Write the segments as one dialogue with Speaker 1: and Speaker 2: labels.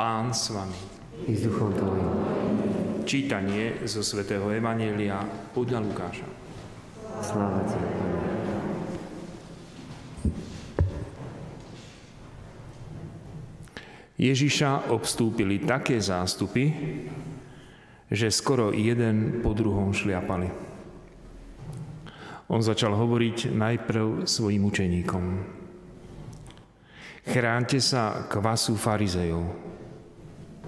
Speaker 1: Pán s vami.
Speaker 2: I s duchom tvojim.
Speaker 1: Čítanie zo svätého Evanielia podľa Lukáša.
Speaker 2: Sláva ti.
Speaker 1: Ježiša obstúpili také zástupy, že skoro jeden po druhom šliapali. On začal hovoriť najprv svojim učeníkom. Chránte sa kvasu farizejov,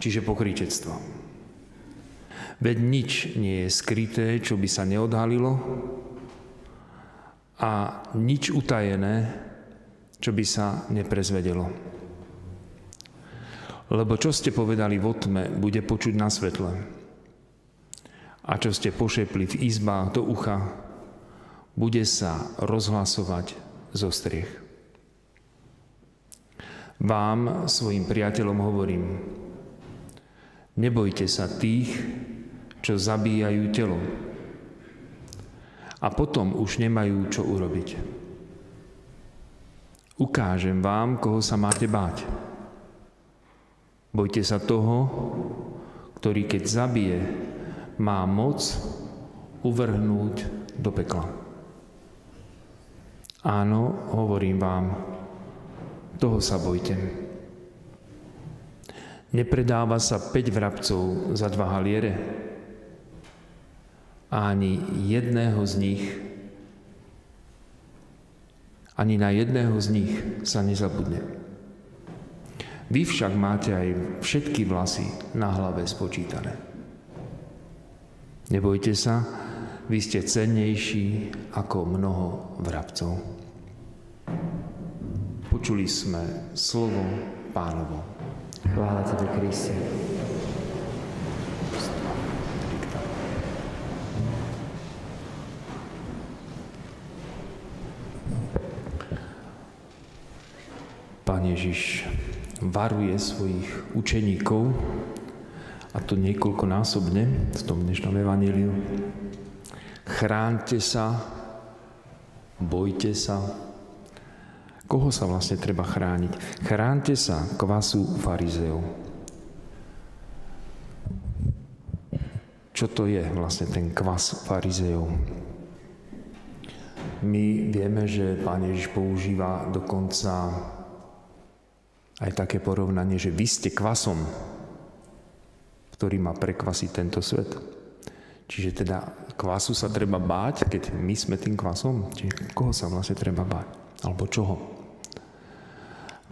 Speaker 1: čiže pokrytectvo. Veď nič nie je skryté, čo by sa neodhalilo a nič utajené, čo by sa neprezvedelo. Lebo čo ste povedali vo tme, bude počuť na svetle. A čo ste pošepli v izbách do ucha, bude sa rozhlasovať zo striech. Vám, svojim priateľom, hovorím, nebojte sa tých, čo zabíjajú telo. A potom už nemajú čo urobiť. Ukážem vám, koho sa máte báť. Bojte sa toho, ktorý keď zabije, má moc uvrhnúť do pekla. Áno, hovorím vám, toho sa bojte. Nepredáva sa 5 vrabcov za dva haliere a ani jedného z nich ani na jedného z nich sa nezabudne. Vy však máte aj všetky vlasy na hlave spočítané. Nebojte sa, vy ste cennejší ako mnoho vrabcov. Počuli sme slovo pánovo.
Speaker 2: Chvála Tebe, Kriste.
Speaker 1: Pán Ježiš, varuje svojich učeníkov, a to niekoľkonásobne v tom dnešnom evaníliu. Chránte sa, bojte sa. Koho sa vlastne treba chrániť? Chránte sa kvasu farizeov. Čo to je vlastne ten kvas farizeov? My vieme, že Pán Ježiš používa dokonca aj také porovnanie, že vy ste kvasom, ktorý má prekvasiť tento svet. Čiže teda kvasu sa treba báť, keď my sme tým kvasom. Čiže koho sa vlastne treba báť? Alebo čoho?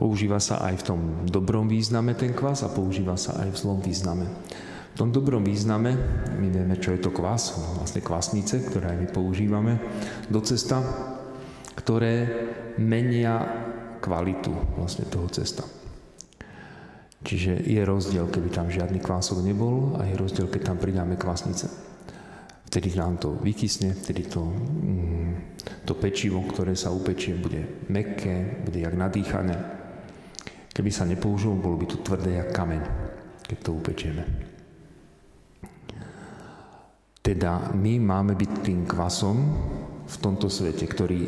Speaker 1: Používa sa aj v tom dobrom význame ten kvas a používa sa aj v zlom význame. V tom dobrom význame, my vieme, čo je to kvas, vlastne kvasnice, ktoré aj my používame do cesta, ktoré menia kvalitu vlastne toho cesta. Čiže je rozdiel, keby tam žiadny kvások nebol a je rozdiel, keď tam pridáme kvasnice. Vtedy nám to vykysne, vtedy to, mm, to pečivo, ktoré sa upečie, bude mekké, bude jak nadýchané. Keby sa nepoužilo, bolo by to tvrdé jak kameň, keď to upečieme. Teda my máme byť tým kvasom v tomto svete, ktorý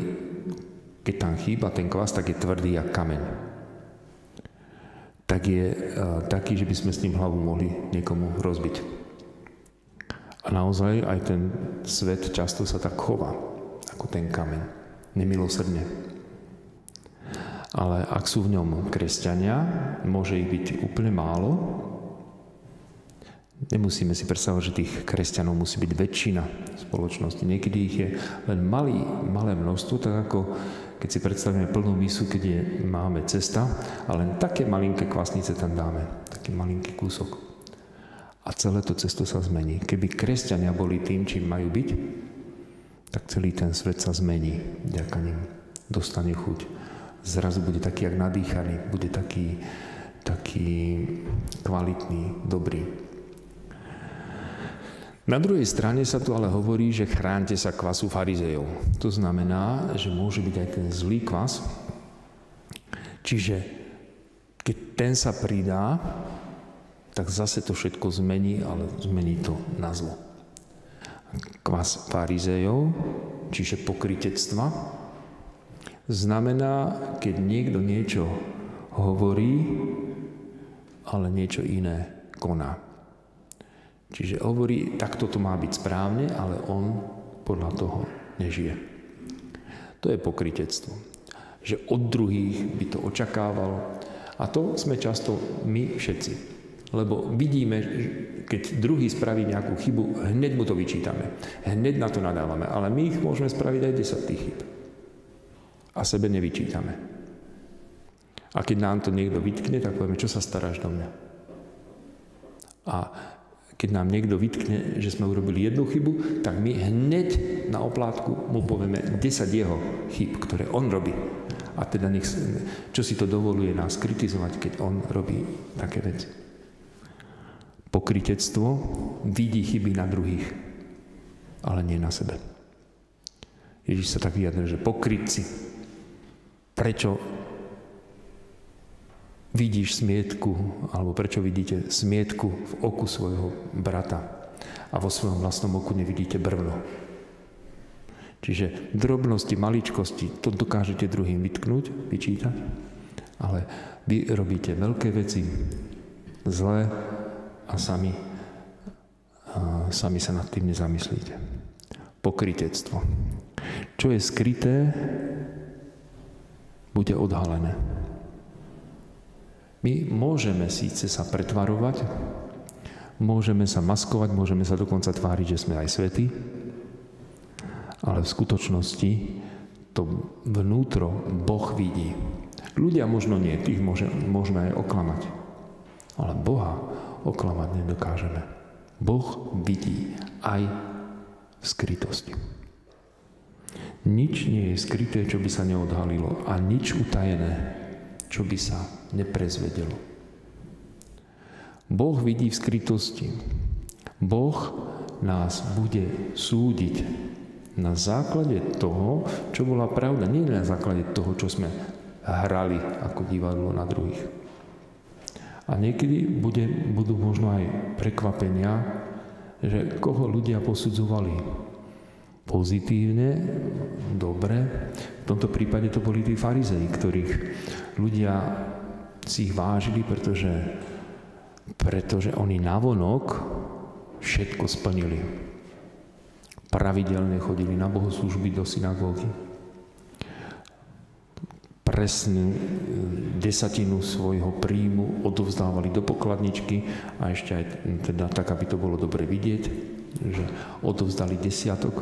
Speaker 1: keď tam chýba ten kvas, tak je tvrdý jak kameň. Tak je uh, taký, že by sme s ním hlavu mohli niekomu rozbiť. A naozaj aj ten svet často sa tak chová, ako ten kameň, nemilosrdne. Ale ak sú v ňom kresťania, môže ich byť úplne málo. Nemusíme si predstavovať, že tých kresťanov musí byť väčšina spoločnosti. Niekedy ich je len malý, malé množstvo, tak ako keď si predstavíme plnú misu, keď je, máme cesta a len také malinké kvasnice tam dáme, taký malinký kúsok. A celé to cesto sa zmení. Keby kresťania boli tým, čím majú byť, tak celý ten svet sa zmení vďaka. Dostane chuť. Zrazu bude taký, jak nadýchaný, bude taký, taký kvalitný, dobrý. Na druhej strane sa tu ale hovorí, že chránte sa kvasu farizejov. To znamená, že môže byť aj ten zlý kvas. Čiže keď ten sa pridá, tak zase to všetko zmení, ale zmení to na zlo. Kvas farizejov, čiže pokritectva, znamená, keď niekto niečo hovorí ale niečo iné koná. Čiže hovorí, takto to má byť správne, ale on podľa toho nežije. To je pokritectvo. Že od druhých by to očakával. A to sme často my všetci. Lebo vidíme, keď druhý spraví nejakú chybu, hneď mu to vyčítame. Hneď na to nadávame. Ale my ich môžeme spraviť aj 10 tých chyb. A sebe nevyčítame. A keď nám to niekto vytkne, tak povieme, čo sa staráš do mňa. A keď nám niekto vytkne, že sme urobili jednu chybu, tak my hneď na oplátku mu povieme 10 jeho chyb, ktoré on robí. A teda nech, čo si to dovoluje nás kritizovať, keď on robí také veci pokritectvo vidí chyby na druhých, ale nie na sebe. Ježiš sa tak vyjadril, že pokrytci, prečo vidíš smietku, alebo prečo vidíte smietku v oku svojho brata a vo svojom vlastnom oku nevidíte brvno. Čiže drobnosti, maličkosti, to dokážete druhým vytknúť, vyčítať, ale vy robíte veľké veci, zlé, a sami, a sami sa nad tým nezamyslíte. Pokritectvo. Čo je skryté, bude odhalené. My môžeme síce sa pretvarovať, môžeme sa maskovať, môžeme sa dokonca tváriť, že sme aj svety, ale v skutočnosti to vnútro Boh vidí. Ľudia možno nie, tých môže, môžeme aj oklamať. Ale Boha oklamať nedokážeme. Boh vidí aj v skrytosti. Nič nie je skryté, čo by sa neodhalilo a nič utajené, čo by sa neprezvedelo. Boh vidí v skrytosti. Boh nás bude súdiť na základe toho, čo bola pravda. Nie na základe toho, čo sme hrali ako divadlo na druhých. A niekedy bude, budú možno aj prekvapenia, že koho ľudia posudzovali pozitívne, dobre. V tomto prípade to boli tí farizei, ktorých ľudia si ich vážili, pretože, pretože oni navonok všetko splnili. Pravidelne chodili na bohoslužby do synagógy presnú e, desatinu svojho príjmu odovzdávali do pokladničky a ešte aj teda tak, aby to bolo dobre vidieť, že odovzdali desiatok.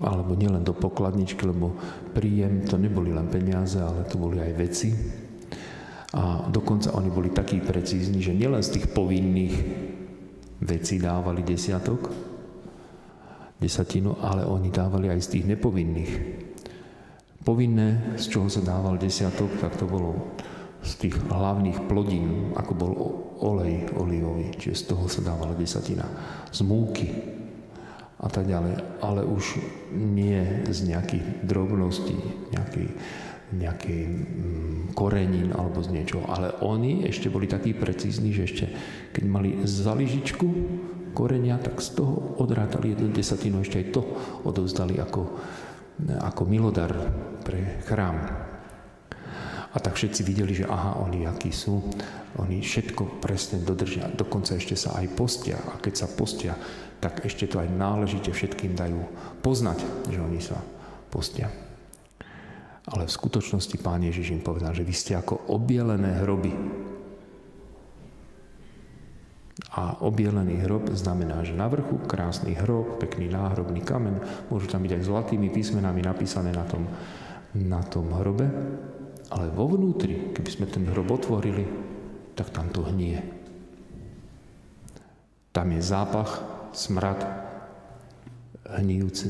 Speaker 1: Alebo nielen do pokladničky, lebo príjem to neboli len peniaze, ale to boli aj veci. A dokonca oni boli takí precízni, že nielen z tých povinných vecí dávali desiatok, desatinu, ale oni dávali aj z tých nepovinných. Povinné, z čoho sa dával desiatok, tak to bolo z tých hlavných plodín, ako bol olej olivový, čiže z toho sa dávala desatina. Z múky a tak ďalej, ale už nie z nejakých drobností, nejakej, nejakej mm, korenín alebo z niečoho. Ale oni ešte boli takí precízni, že ešte keď mali za lyžičku korenia, tak z toho odrátali jednu desatinu, ešte aj to odovzdali ako, ako milodar pre chrám. A tak všetci videli, že aha, oni akí sú, oni všetko presne dodržia, dokonca ešte sa aj postia. A keď sa postia, tak ešte to aj náležite všetkým dajú poznať, že oni sa postia. Ale v skutočnosti Pán Ježiš im povedal, že vy ste ako obielené hroby. A obielený hrob znamená, že na vrchu krásny hrob, pekný náhrobný kameň, môžu tam byť aj zlatými písmenami napísané na tom, na tom hrobe, ale vo vnútri, keby sme ten hrob otvorili, tak tam to hnie. Tam je zápach, smrad, hnijúci,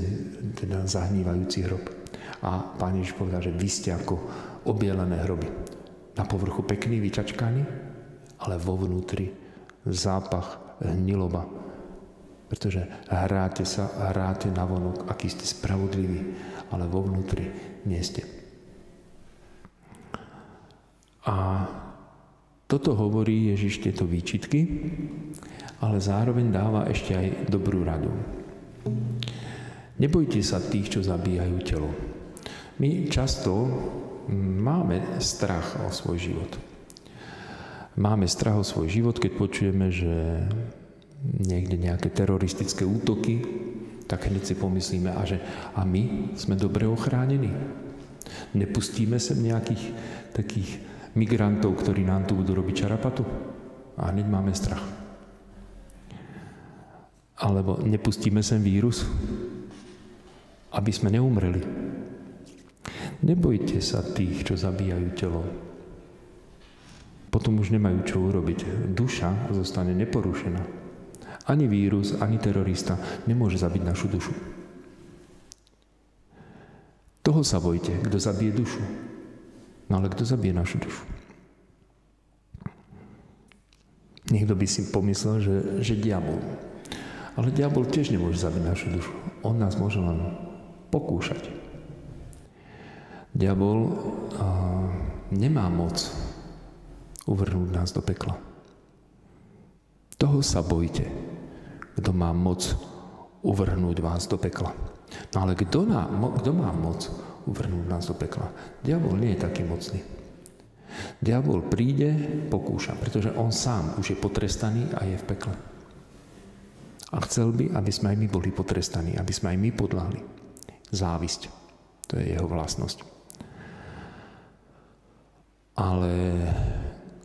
Speaker 1: teda zahnívajúci hrob. A Pán Ježiš povedal, že vy ste ako obielené hroby. Na povrchu pekný, vyčačkaný, ale vo vnútri zápach hniloba. Pretože hráte sa, hráte na vonok, aký ste spravodliví, ale vo vnútri nie ste. Toto hovorí Ježiš tieto výčitky, ale zároveň dáva ešte aj dobrú radu. Nebojte sa tých, čo zabíjajú telo. My často máme strach o svoj život. Máme strach o svoj život, keď počujeme, že niekde nejaké teroristické útoky, tak hneď si pomyslíme, a, že, a my sme dobre ochránení. Nepustíme sem nejakých takých migrantov, ktorí nám tu budú robiť čarapatu. A hneď máme strach. Alebo nepustíme sem vírus, aby sme neumreli. Nebojte sa tých, čo zabíjajú telo. Potom už nemajú čo urobiť. Duša zostane neporušená. Ani vírus, ani terorista nemôže zabiť našu dušu. Toho sa bojte, kto zabije dušu. No ale kto zabije našu dušu? Niekto by si pomyslel, že, že diabol. Ale diabol tiež nemôže zabiť našu dušu. On nás môže len pokúšať. Diabol a, nemá moc uvrhnúť nás do pekla. Toho sa bojte, kto má moc uvrhnúť vás do pekla. No ale kto, má, kto má moc uvrhnúť nás do pekla? Diabol nie je taký mocný. Diabol príde, pokúša, pretože on sám už je potrestaný a je v pekle. A chcel by, aby sme aj my boli potrestaní, aby sme aj my podľahli. Závisť. To je jeho vlastnosť. Ale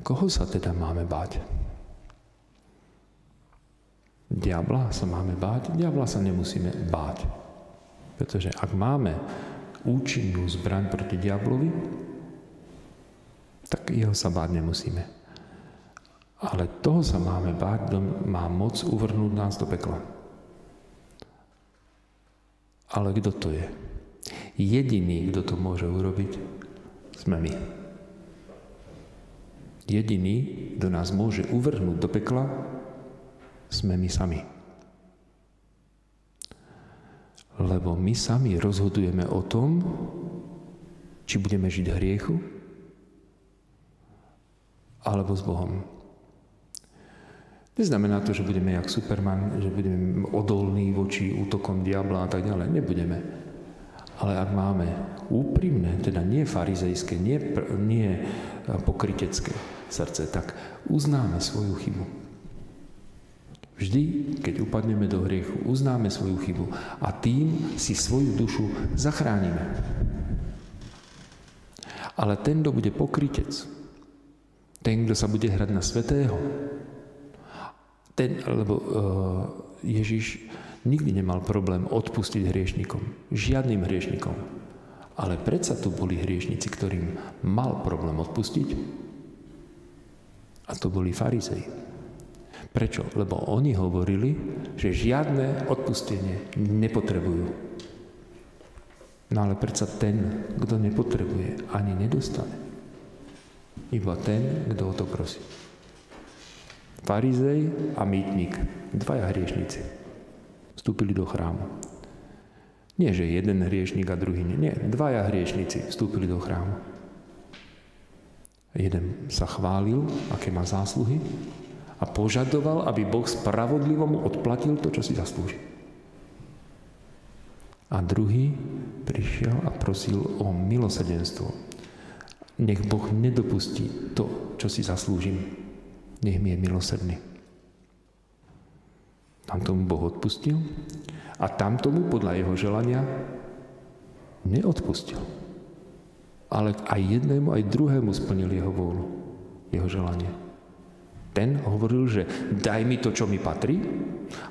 Speaker 1: koho sa teda máme báť? Diabla sa máme báť? Diabla sa nemusíme báť. Pretože ak máme účinnú zbraň proti diablovi, tak jeho sa báť nemusíme. Ale toho sa máme báť, kto má moc uvrhnúť nás do pekla. Ale kto to je? Jediný, kto to môže urobiť, sme my. Jediný, kto nás môže uvrhnúť do pekla, sme my sami. Lebo my sami rozhodujeme o tom, či budeme žiť hriechu, alebo s Bohom. Neznamená to, že budeme jak Superman, že budeme odolní voči útokom diabla a tak ďalej. Nebudeme. Ale ak máme úprimné, teda nie farizejské, nie, nie pokrytecké srdce, tak uznáme svoju chybu. Vždy, keď upadneme do hriechu, uznáme svoju chybu a tým si svoju dušu zachránime. Ale ten, kto bude pokrytec, ten, kto sa bude hrať na svetého. Ten, lebo uh, Ježiš nikdy nemal problém odpustiť hriešnikom. Žiadnym hriešnikom. Ale predsa tu boli hriešnici, ktorým mal problém odpustiť. A to boli farizei. Prečo? Lebo oni hovorili, že žiadne odpustenie nepotrebujú. No ale predsa ten, kto nepotrebuje, ani nedostane. Iba ten, kto o to prosí. Farizej a mýtnik, dvaja hriešnici, vstúpili do chrámu. Nie, že jeden hriešnik a druhý nie. Nie, dvaja hriešnici vstúpili do chrámu. Jeden sa chválil, aké má zásluhy a požadoval, aby Boh spravodlivo mu odplatil to, čo si zaslúži. A druhý prišiel a prosil o milosedenstvo, nech Boh nedopustí to, čo si zaslúžim. Nech mi je milosrdný. Tam tomu Boh odpustil a tam tomu podľa jeho želania neodpustil. Ale aj jednému, aj druhému splnil jeho vôľu, jeho želanie. Ten hovoril, že daj mi to, čo mi patrí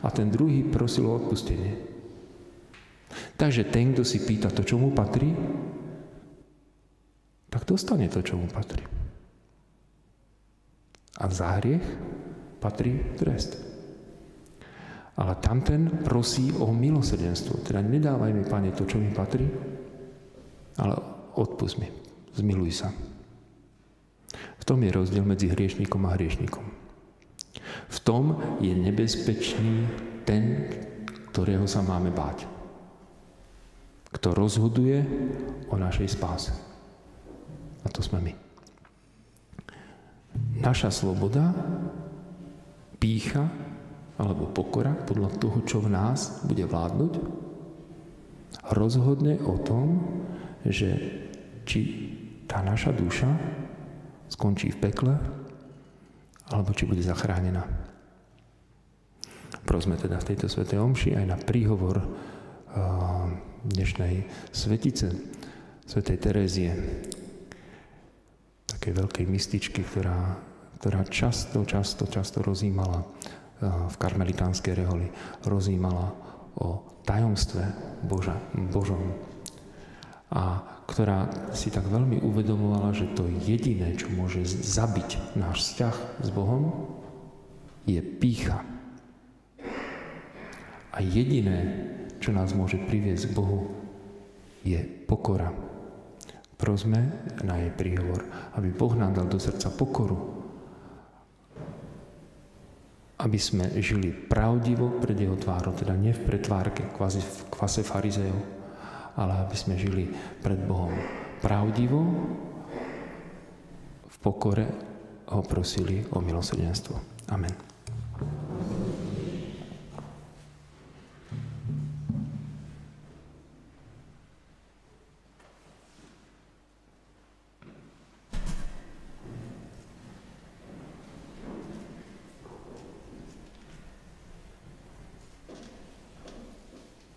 Speaker 1: a ten druhý prosil o odpustenie. Takže ten, kto si pýta to, čo mu patrí, tak dostane to, čo mu patrí. A za hriech patrí trest. Ale tamten prosí o milosrdenstvo. Teda nedávaj mi, Pane, to, čo mi patrí, ale odpust mi, zmiluj sa. V tom je rozdiel medzi hriešnikom a hriešnikom. V tom je nebezpečný ten, ktorého sa máme báť. Kto rozhoduje o našej spáse. A to sme my. Naša sloboda, pícha alebo pokora podľa toho, čo v nás bude vládnuť, rozhodne o tom, že či tá naša duša skončí v pekle, alebo či bude zachránená. Prosme teda v tejto svetej omši aj na príhovor uh, dnešnej svetice, svetej Terézie, také veľkej mystičky, ktorá, ktorá často, často, často rozímala uh, v karmelitánskej reholi, rozímala o tajomstve Boža, Božom. A ktorá si tak veľmi uvedomovala, že to jediné, čo môže zabiť náš vzťah s Bohom, je pícha. A jediné, čo nás môže priviesť k Bohu, je pokora. Prosme na jej príhovor, aby Boh nám dal do srdca pokoru, aby sme žili pravdivo pred jeho tvárou, teda nie v pretvárke, v kvase farizejov, ale aby sme žili pred Bohom pravdivo, v pokore ho prosili o milosrdenstvo. Amen.